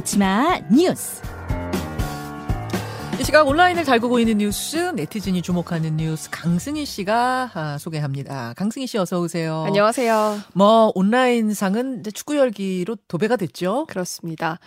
놓치마 뉴스. 이 시각 온라인을 달구고 있는 뉴스, 네티즌이 주목하는 뉴스 강승희 씨가 아, 소개합니다. 강승희 씨 어서 오세요. 안녕하세요. 뭐 온라인상은 축구 열기로 도배가 됐죠. 그렇습니다.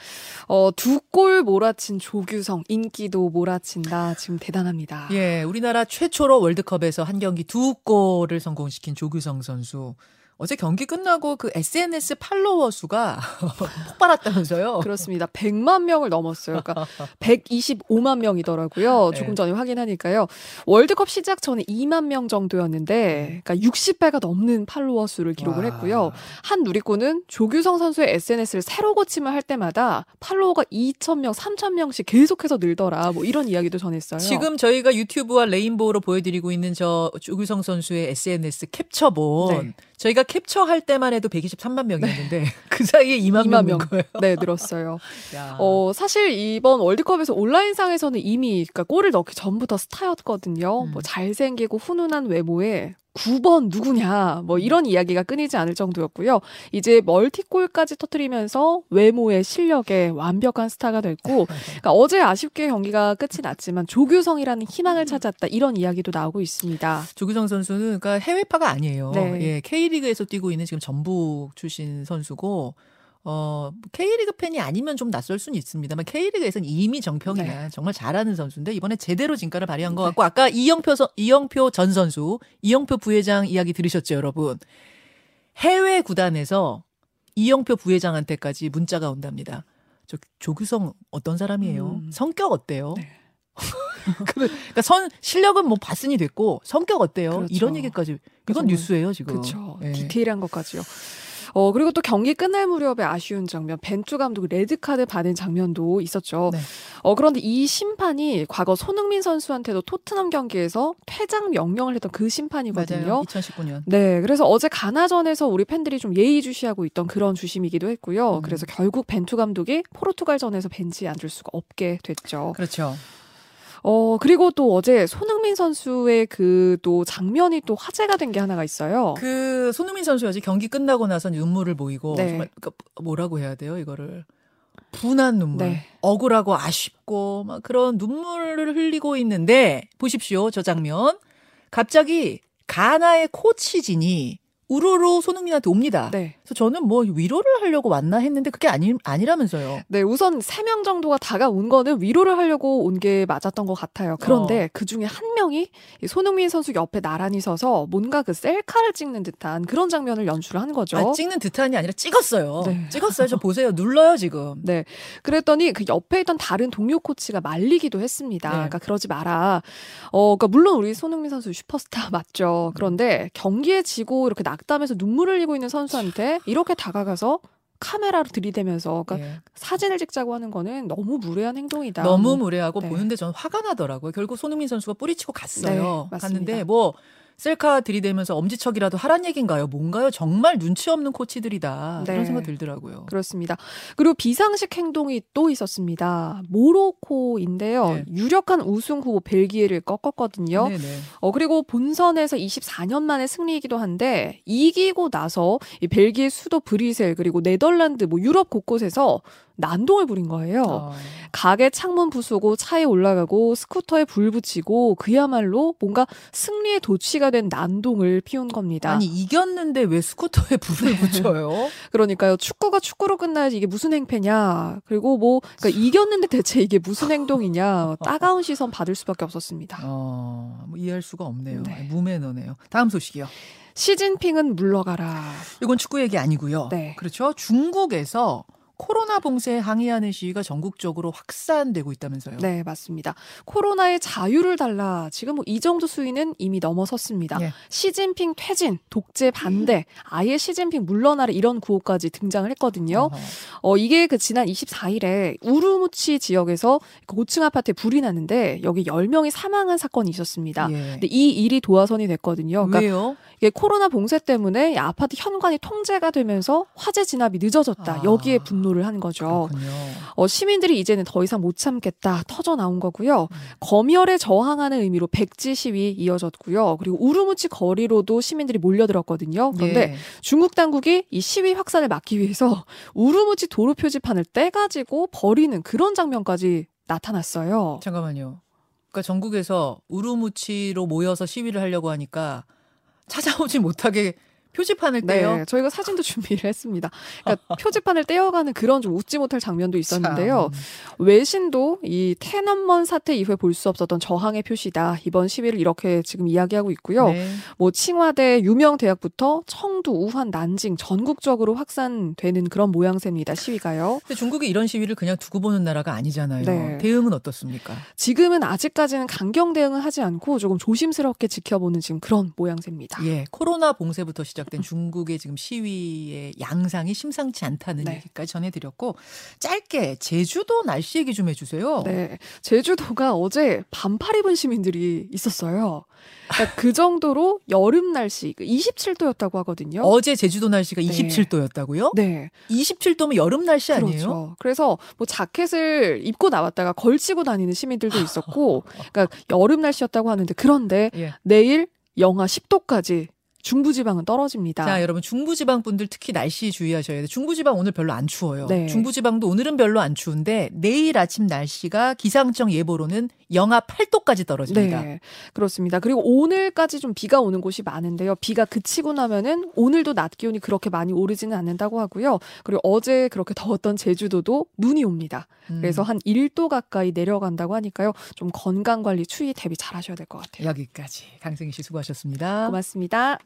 어, 두 골 몰아친 조규성 인기도 몰아친다. 지금 대단합니다. 예, 우리나라 최초로 월드컵에서 한 경기 두 골을 성공시킨 조규성 선수. 어제 경기 끝나고 그 SNS 팔로워 수가 폭발했다면서요? 그렇습니다. 100만 명을 넘었어요. 그러니까 125만 명이더라고요. 조금 네. 전에 확인하니까요. 월드컵 시작 전에 2만 명 정도였는데, 그러니까 60배가 넘는 팔로워 수를 기록을 와. 했고요. 한 누리꾼은 조규성 선수의 SNS를 새로 고침을 할 때마다 팔로워가 2,000명, 3,000명씩 계속해서 늘더라. 뭐 이런 이야기도 전했어요. 지금 저희가 유튜브와 레인보우로 보여드리고 있는 저 조규성 선수의 SNS 캡처본 네. 저희가 캡처할 때만 해도 123만 명이었는데 그 사이에 2만, 2만 명 거예요. 네, 늘었어요. 야. 어, 사실 이번 월드컵에서 온라인상에서는 이미 그러니까 골을 넣기 전부터 스타였거든요. 음. 뭐 잘생기고 훈훈한 외모에 9번 누구냐 뭐 이런 이야기가 끊이지 않을 정도였고요. 이제 멀티골까지 터트리면서 외모의 실력에 완벽한 스타가 됐고 그러니까 어제 아쉽게 경기가 끝이 났지만 조규성이라는 희망을 찾았다 이런 이야기도 나오고 있습니다. 조규성 선수는 그러니까 해외파가 아니에요. 네. 예, K리그에서 뛰고 있는 지금 전북 출신 선수고 어, K리그 팬이 아니면 좀 낯설 수는 있습니다만 K리그에서는 이미 정평이야. 네. 정말 잘하는 선수인데 이번에 제대로 진가를 발휘한 것 네. 같고 아까 이영표 선, 이영표 전 선수, 이영표 부회장 이야기 들으셨죠, 여러분? 해외 구단에서 이영표 부회장한테까지 문자가 온답니다. 저 조규성 어떤 사람이에요? 음. 성격 어때요? 네. 그러니까 선 실력은 뭐 봤으니 됐고 성격 어때요? 그렇죠. 이런 얘기까지 이건 정말- 뉴스예요 지금. 그렇죠. 예. 디테일한 것까지요. 어, 그리고 또 경기 끝날 무렵에 아쉬운 장면, 벤투 감독이 레드카드 받은 장면도 있었죠. 네. 어, 그런데 이 심판이 과거 손흥민 선수한테도 토트넘 경기에서 퇴장 명령을 했던 그 심판이거든요. 맞아요. 2019년. 네, 그래서 어제 가나전에서 우리 팬들이 좀 예의주시하고 있던 그런 주심이기도 했고요. 음. 그래서 결국 벤투 감독이 포르투갈전에서 벤치에 앉을 수가 없게 됐죠. 그렇죠. 어, 그리고 또 어제 손흥민 선수의 그 또 장면이 또 화제가 된 게 하나가 있어요. 그 손흥민 선수가 어제 경기 끝나고 나서 눈물을 보이고 네. 정말 그러니까 뭐라고 해야 돼요 이거를 분한 눈물, 네. 억울하고 아쉽고 막 그런 눈물을 흘리고 있는데 보십시오 저 장면 갑자기 가나의 코치진이 우르르 손흥민한테 옵니다. 네. 그래서 저는 뭐 위로를 하려고 왔나 했는데 그게 아니 아니라면서요. 네, 우선 세 명 정도가 다가온 거는 위로를 하려고 온 게 맞았던 것 같아요. 그런데 어. 그 중에 한 명이 이 손흥민 선수 옆에 나란히 서서 뭔가 그 셀카를 찍는 듯한 그런 장면을 연출을 한 거죠. 아, 찍는 듯한이 아니라 찍었어요. 네. 찍었어요. 저 보세요. 눌러요 지금. 네. 그랬더니 그 옆에 있던 다른 동료 코치가 말리기도 했습니다. 네. 그러니까 그러지 마라. 어, 그러니까 물론 우리 손흥민 선수 슈퍼스타 맞죠. 그런데 경기에 지고 이렇게 낙담해서 눈물을 흘리고 있는 선수한테 이렇게 다가가서 카메라를 들이대면서 그러니까 예. 사진을 찍자고 하는 거는 너무 무례한 행동이다. 너무 뭐 무례하고 네. 보는데 저는 화가 나더라고요. 결국 손흥민 선수가 뿌리치고 갔어요. 네, 맞습니다. 갔는데 뭐 셀카 들이대면서 엄지척이라도 하란 얘기인가요? 뭔가요? 정말 눈치 없는 코치들이다. 네. 이런 생각 들더라고요. 그렇습니다. 그리고 비상식 행동이 또 있었습니다. 모로코인데요. 네. 유력한 우승 후보 벨기에를 꺾었거든요. 네네. 어, 그리고 본선에서 24년 만에 승리이기도 한데, 이기고 나서 이 벨기에 수도 브뤼셀, 그리고 네덜란드, 뭐 유럽 곳곳에서 난동을 부린 거예요. 어. 가게 창문 부수고 차에 올라가고 스쿠터에 불 붙이고 그야말로 뭔가 승리의 도취가 된 난동을 피운 겁니다. 아니 이겼는데 왜 스쿠터에 불을 붙여요? 그러니까요. 축구가 축구로 끝나야지 이게 무슨 행패냐. 그리고 뭐 그러니까 이겼는데 대체 이게 무슨 행동이냐. 따가운 시선 받을 수밖에 없었습니다. 어, 뭐 이해할 수가 없네요. 네. 무매너네요. 다음 소식이요. 시진핑은 물러가라. 이건 축구 얘기 아니고요. 네. 그렇죠. 중국에서 코로나 봉쇄에 항의하는 시위가 전국적으로 확산되고 있다면서요. 네, 맞습니다. 코로나의 자유를 달라. 지금 뭐 이 정도 수위는 이미 넘어섰습니다. 예. 시진핑 퇴진, 독재 반대, 아예 시진핑 물러나라 이런 구호까지 등장을 했거든요. 어, 이게 그 지난 24일에 우루무치 지역에서 그 5층 아파트에 불이 났는데 여기 10명이 사망한 사건이 있었습니다. 예. 근데 이 일이 도화선이 됐거든요. 그러니까 왜요? 이게 코로나 봉쇄 때문에 이 아파트 현관이 통제가 되면서 화재 진압이 늦어졌다. 아. 여기에 분노를 한 거죠. 그렇군요. 어, 시민들이 이제는 더 이상 못 참겠다 터져 나온 거고요. 음. 검열에 저항하는 의미로 백지 시위 이어졌고요. 그리고 우르무치 거리로도 시민들이 몰려들었거든요. 그런데 예. 중국 당국이 이 시위 확산을 막기 위해서 우르무치 도로 표지판을 떼가지고 버리는 그런 장면까지 나타났어요. 잠깐만요. 그러니까 전국에서 우르무치로 모여서 시위를 하려고 하니까 찾아오지 못하게 표지판을 떼요. 네, 저희가 사진도 준비를 했습니다. 그러니까 표지판을 떼어가는 그런 좀 웃지 못할 장면도 있었는데요. 참. 외신도 이 테넌먼 사태 이후에 볼 수 없었던 저항의 표시다. 이번 시위를 이렇게 지금 이야기하고 있고요. 네. 뭐 칭화대 유명 대학부터 청두, 우한, 난징 전국적으로 확산되는 그런 모양새입니다. 시위가요. 근데 중국이 이런 시위를 그냥 두고 보는 나라가 아니잖아요. 네. 대응은 어떻습니까? 지금은 아직까지는 강경 대응은 하지 않고 조금 조심스럽게 지켜보는 지금 그런 모양새입니다. 예, 코로나 봉쇄부터 시작 된 중국의 지금 시위의 양상이 심상치 않다는 네. 얘기까지 전해드렸고 짧게 제주도 날씨 얘기 좀 해주세요. 네. 제주도가 어제 반팔 입은 시민들이 있었어요. 그러니까 그 정도로 여름 날씨 27도였다고 하거든요. 어제 제주도 날씨가 네. 27도였다고요? 네. 27도면 여름 날씨 아니에요? 그렇죠. 그래서 뭐 자켓을 입고 나왔다가 걸치고 다니는 시민들도 있었고, 그러니까 여름 날씨였다고 하는데 그런데 예. 내일 영하 10도까지 중부지방은 떨어집니다. 자, 여러분 중부지방 분들 특히 날씨 주의하셔야 돼요. 중부지방 오늘 별로 안 추워요. 네. 중부지방도 오늘은 별로 안 추운데 내일 아침 날씨가 기상청 예보로는 영하 8도까지 떨어집니다. 네, 그렇습니다. 그리고 오늘까지 좀 비가 오는 곳이 많은데요. 비가 그치고 나면은 오늘도 낮 기온이 그렇게 많이 오르지는 않는다고 하고요. 그리고 어제 그렇게 더웠던 제주도도 눈이 옵니다. 음, 그래서 한 1도 가까이 내려간다고 하니까요. 좀 건강 관리 추위 대비 잘 하셔야 될 것 같아요. 여기까지 강승희 씨 수고하셨습니다. 고맙습니다.